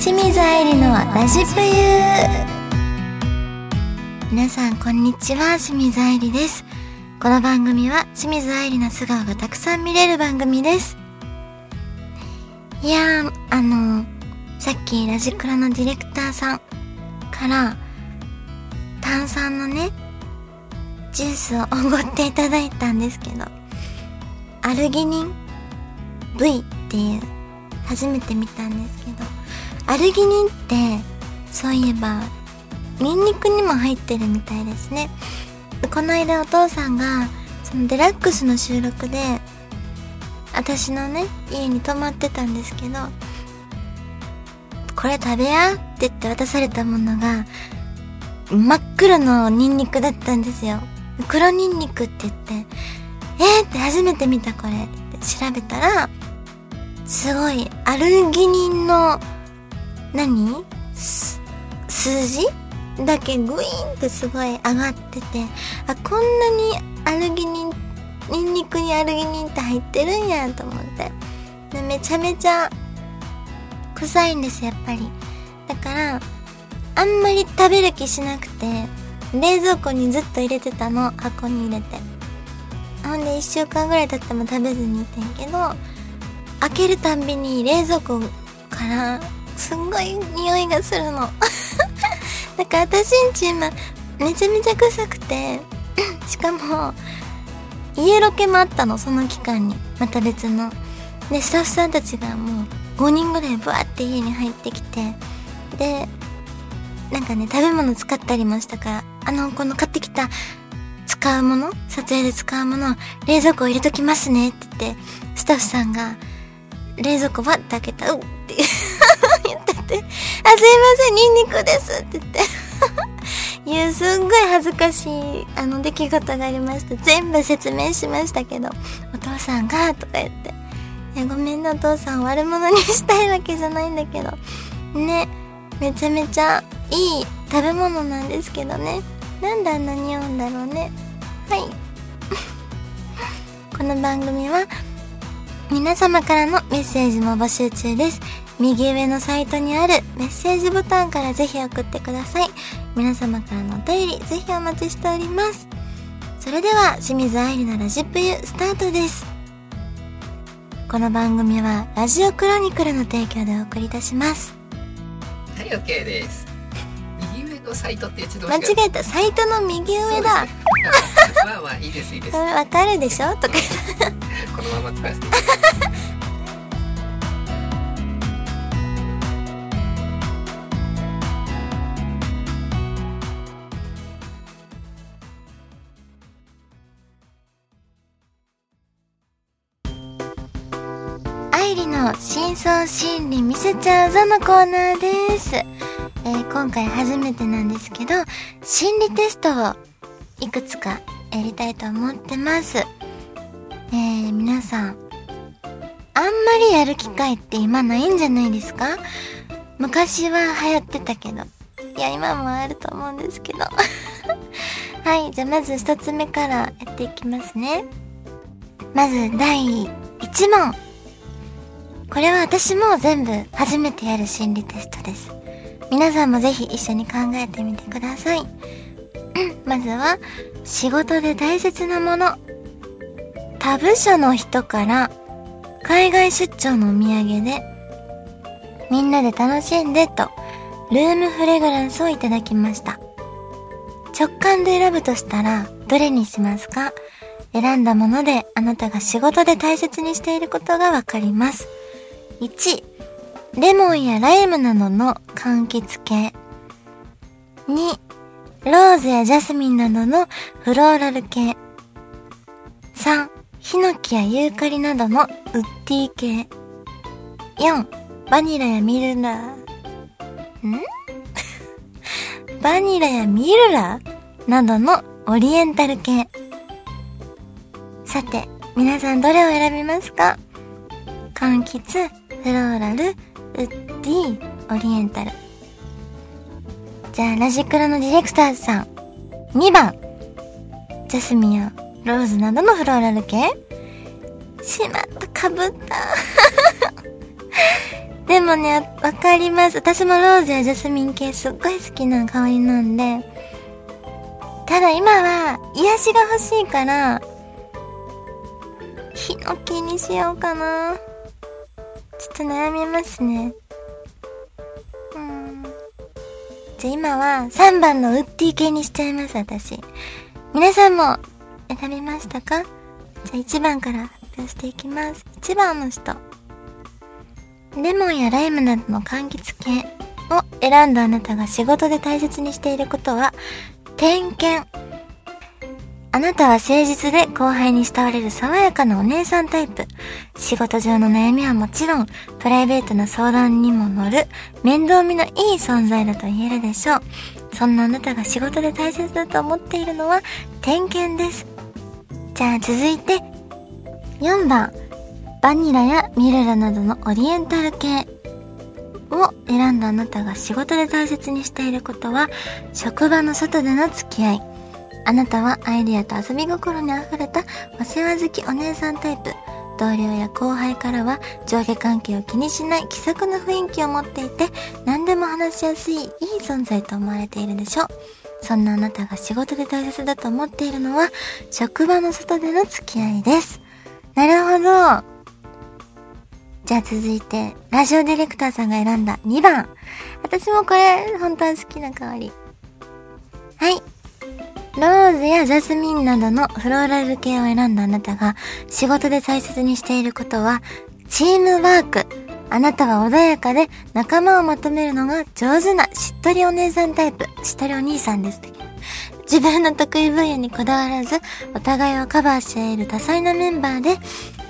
清水愛理のラジプユ皆さんこんにちは。清水愛理です。この番組は清水愛理の素顔がたくさん見れる番組です。いやーあのさっきラジクラのディレクターさんから炭酸のねジュースをおごっていただいたんですけどアルギニン V っていう初めて見たんですけどアルギニンってそういえばニンニクにも入ってるみたいですね。この間お父さんがそのデラックスの収録で私のね家に泊まってたんですけどこれ食べやって言って渡されたものが真っ黒のニンニクだったんですよ。黒ニンニクって言ってえー、って初めて見たこれって調べたらすごいアルギニンの何？数字？だけグイーンってすごい上がっててあこんなにアルギニンニンニクにアルギニンって入ってるんやと思って。でめちゃめちゃ臭いんですやっぱり。だからあんまり食べる気しなくて冷蔵庫にずっと入れてたの箱に入れて。ほんで1週間ぐらい経っても食べずにいてんけど開けるたんびに冷蔵庫からすんごい匂いがするの。だか私んち今めちゃめちゃ臭くて しかも家ロケもあったのその期間に。また別の。でスタッフさんたちがもう5人ぐらいブワーって家に入ってきて。でなんかね食べ物使ったりもしたからあのこの買ってきた使うもの撮影で使うもの冷蔵庫入れときますねって言ってスタッフさんが冷蔵庫バッて開けたうっってって「あすいませんニンニクです」って言って。いうすんごい恥ずかしいあの出来事がありました全部説明しましたけどお父さんがとか言って。いやごめんねお父さん悪者にしたいわけじゃないんだけど。ねめちゃめちゃいい食べ物なんですけどね。なんであんな匂うんだろうね。はい。この番組は皆様からのメッセージも募集中です。右上のサイトにあるメッセージボタンからぜひ送ってください。皆様からのお便りぜひお待ちしております。それでは清水愛理のラジプユスタートです。この番組はラジオクロニクルの提供でお送りいたします。はい、OK です。右上のサイトってちょっと間違えた。サイトの右上だ。まあまあいいですいいです。わかるでしょ？とか このまま使わせて。愛理の真相心理見せちゃうぞのコーナーです。えー今回初めてなんですけど、心理テストをいくつかやりたいと思ってます。えー、皆さん、あんまりやる機会って今ないんじゃないですか？昔は流行ってたけど。いや、今もあると思うんですけど。はい、じゃあまず一つ目からやっていきますね。まず第1問。これは私も全部初めてやる心理テストです。皆さんもぜひ一緒に考えてみてください。まずは、仕事で大切なもの。他部署の人から、海外出張のお土産で、みんなで楽しんでと、ルームフレグランスをいただきました。直感で選ぶとしたら、どれにしますか？選んだものであなたが仕事で大切にしていることがわかります。1、レモンやライムなどの柑橘系。2、ローズやジャスミンなどのフローラル系。3、ヒノキやユーカリなどのウッディ系。4、バニラやミルラー。ん？バニラやミルラーなどのオリエンタル系。さて、皆さんどれを選びますか？柑橘、フローラル、ウッディ、オリエンタル。じゃあ、ラジクラのディレクターズさん。2番。ジャスミンやローズなどのフローラル系しまった、かぶった。でもね、わかります。私もローズやジャスミン系すっごい好きな香りなんで。ただ今は癒しが欲しいから、ヒノキにしようかな。ちょっと悩みますね。うん。じゃあ今は3番のウッディ系にしちゃいます、私。皆さんも選びましたか？じゃあ1番から発表していきます。1番の人。レモンやライムなどの柑橘系を選んだあなたが仕事で大切にしていることは、点検。あなたは誠実で後輩に慕われる爽やかなお姉さんタイプ。仕事上の悩みはもちろん、プライベートな相談にも乗る、面倒見のいい存在だと言えるでしょう。そんなあなたが仕事で大切だと思っているのは、点検です。じゃあ続いて、4番。バニラやミルラなどのオリエンタル系を選んだあなたが仕事で大切にしていることは、職場の外での付き合い。あなたはアイディアと遊び心に溢れたお世話好きお姉さんタイプ。同僚や後輩からは上下関係を気にしない気さくな雰囲気を持っていて何でも話しやすいいい存在と思われているでしょう。そんなあなたが仕事で大切だと思っているのは職場の外での付き合いです。なるほど。じゃあ続いて、ラジオディレクターさんが選んだ2番。私もこれ、本当は好きな香り。ローズやジャスミンなどのフローラル系を選んだあなたが仕事で大切にしていることは、チームワーク。あなたは穏やかで仲間をまとめるのが上手なしっとりお姉さんタイプ。しっとりお兄さんです。自分の得意分野にこだわらず、お互いをカバーし合える多彩なメンバーで、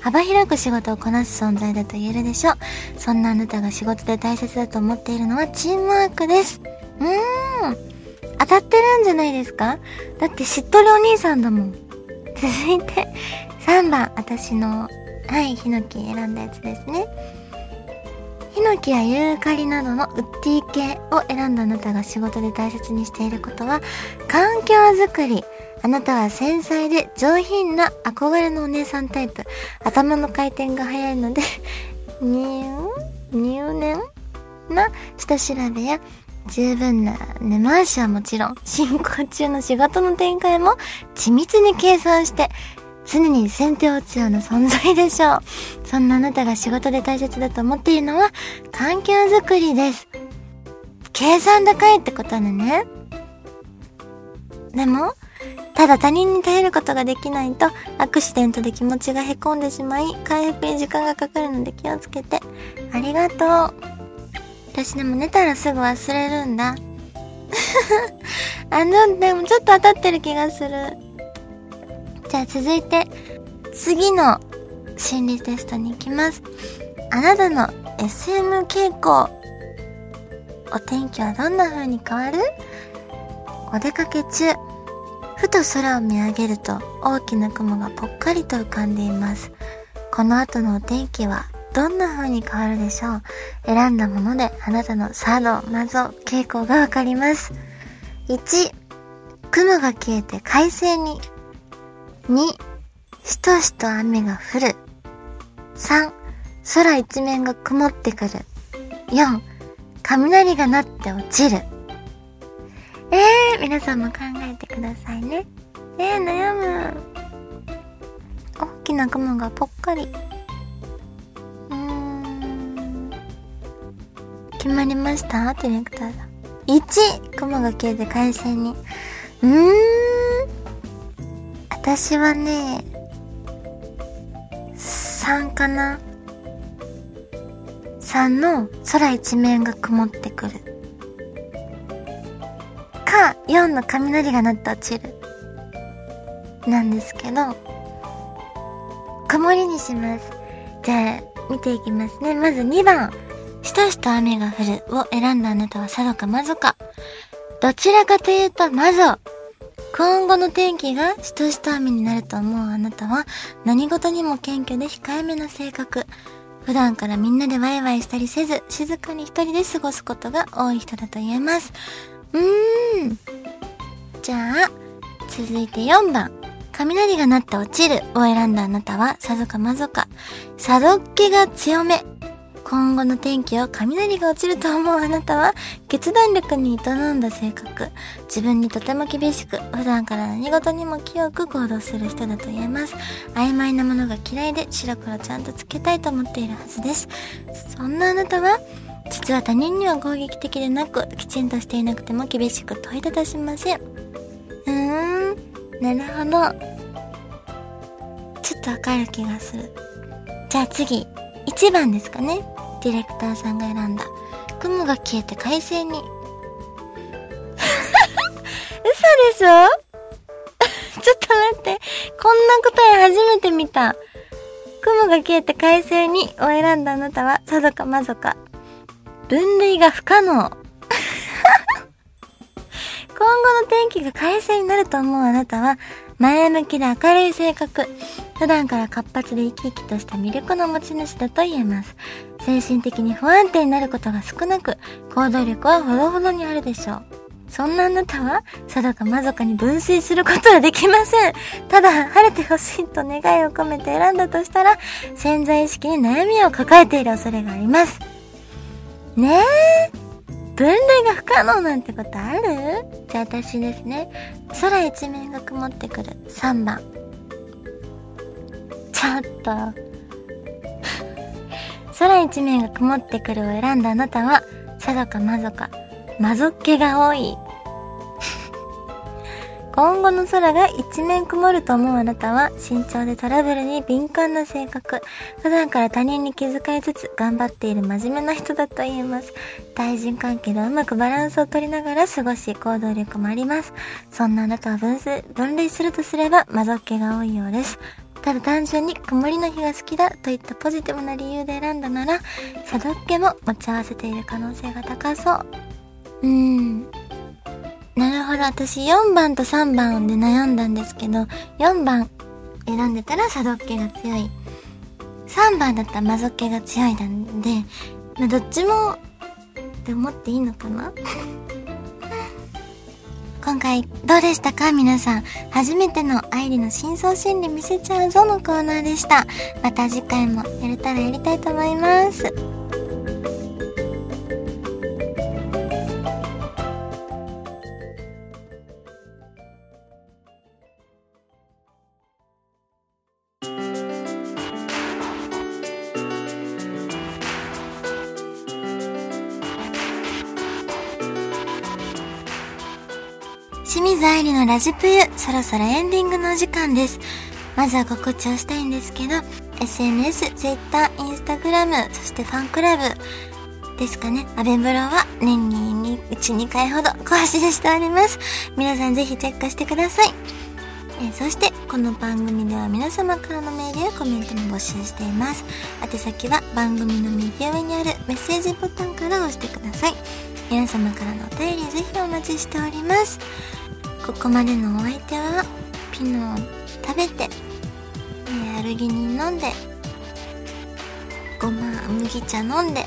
幅広く仕事をこなす存在だと言えるでしょう。そんなあなたが仕事で大切だと思っているのはチームワークです。うーん。当たってるんじゃないですか？だってしっとりお兄さんだもん。続いて、3番、私の、はい、ヒノキ選んだやつですね。ヒノキやユーカリなどのウッディ系を選んだあなたが仕事で大切にしていることは、環境づくり。あなたは繊細で上品な憧れのお姉さんタイプ。頭の回転が早いので入、入念な下調べや十分な根回しはもちろん、進行中の仕事の展開も緻密に計算して、常に先手を打つような存在でしょう。そんなあなたが仕事で大切だと思っているのは、環境づくりです。計算高いってことだね。でも、ただ他人に頼ることができないと、アクシデントで気持ちが凹んでしまい、回復に時間がかかるので気をつけて。ありがとう。私でも寝たらすぐ忘れるんだ。あの、でもちょっと当たってる気がする。じゃあ続いて、次の心理テストに行きます。あなたの SM 傾向。お天気はどんな風に変わる？お出かけ中。ふと空を見上げると大きな雲がぽっかりと浮かんでいます。この後のお天気はどんな風に変わるでしょう？選んだものであなたのサード、マゾ、傾向がわかります。1、雲が消えて快晴に。2、しとしと雨が降る。3、空一面が曇ってくる。4、雷が鳴って落ちる。えー、皆さんも考えてくださいね。えー、悩む。大きな雲がぽっかり。決まりました？ディレクターさん。1! 雲が消えて快晴に。うーん。私はね、3かな。3の空一面が曇ってくる。か、4の雷が鳴って落ちる。なんですけど、曇りにします。じゃあ、見ていきますね。まず2番。しとしと雨が降るを選んだあなたはさぞかまぞか。どちらかというとまぞ。今後の天気がしとしと雨になると思うあなたは何事にも謙虚で控えめな性格。普段からみんなでワイワイしたりせず、静かに一人で過ごすことが多い人だと言えます。うーん。じゃあ、続いて4番。雷が鳴って落ちるを選んだあなたは、さぞかまぞか。さどっ気が強め。今後の天気を雷が落ちると思うあなたは、決断力に営んだ性格。自分にとても厳しく、普段から何事にも清く行動する人だと言えます。曖昧なものが嫌いで、白黒ちゃんとつけたいと思っているはずです。そんなあなたは、実は他人には攻撃的でなく、きちんとしていなくても厳しく問いただしません。うーん、なるほど。ちょっとわかる気がする。じゃあ次、1番ですかね。ディレクターさんが選んだ。雲が消えて快晴に。嘘でしょ？ちょっと待って。こんな答え初めて見た。雲が消えて快晴にを選んだあなたは、さぞかまぞか。分類が不可能。今後の天気が快晴になると思うあなたは、前向きで明るい性格。普段から活発で生き生きとした魅力の持ち主だと言えます。精神的に不安定になることが少なく、行動力はほどほどにあるでしょう。そんなあなたは、定かまぞかに分析することはできません。ただ、晴れてほしいと願いを込めて選んだとしたら、潜在意識に悩みを抱えている恐れがあります。ねえ。分類が不可能なんてことある？じゃあ私ですね。空一面が曇ってくる3番。ちょっと。空一面が曇ってくるを選んだあなたは、さぞかまぞか、まぞっけが多い。今後の空が一面曇ると思うあなたは慎重でトラブルに敏感な性格。普段から他人に気遣いつつ頑張っている真面目な人だと言えます。対人関係でうまくバランスを取りながら過ごし行動力もあります。そんなあなたを分分類するとすれば魔族気が多いようです。ただ単純に曇りの日が好きだといったポジティブな理由で選んだなら、佐渡っ気も持ち合わせている可能性が高そう。うん。なるほど。私4番と3番で悩んだんですけど、4番選んでたら佐渡っ気が強い。3番だったら魔族気が強いなんで、まあ、どっちもって思っていいのかな？今回どうでしたか？皆さん。初めての愛理の深層心理見せちゃうぞのコーナーでした。また次回もやれたらやりたいと思います。清水愛理のラジプユ、そろそろエンディングのお時間です。まずは告知をしたいんですけど、SNS、Twitter、Instagram、そしてファンクラブですかね。アベブロは年に1、2回ほど更新しております。皆さんぜひチェックしてください。え、そして、この番組では皆様からのメールやコメントも募集しています。宛先は番組の右上にあるメッセージボタンから押してください。皆様からのお便りぜひお待ちしております。ここまでのお相手はピノを食べて、えアルギニン飲んでごま麦茶飲んで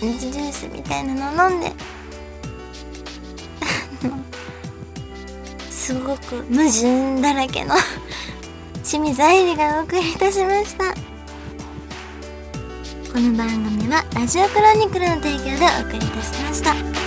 ジュースみたいなの飲んで すごく矛盾だらけの清水愛理がお送りいたしましたこの番組はラジオクロニクルの提供でお送りいたしました。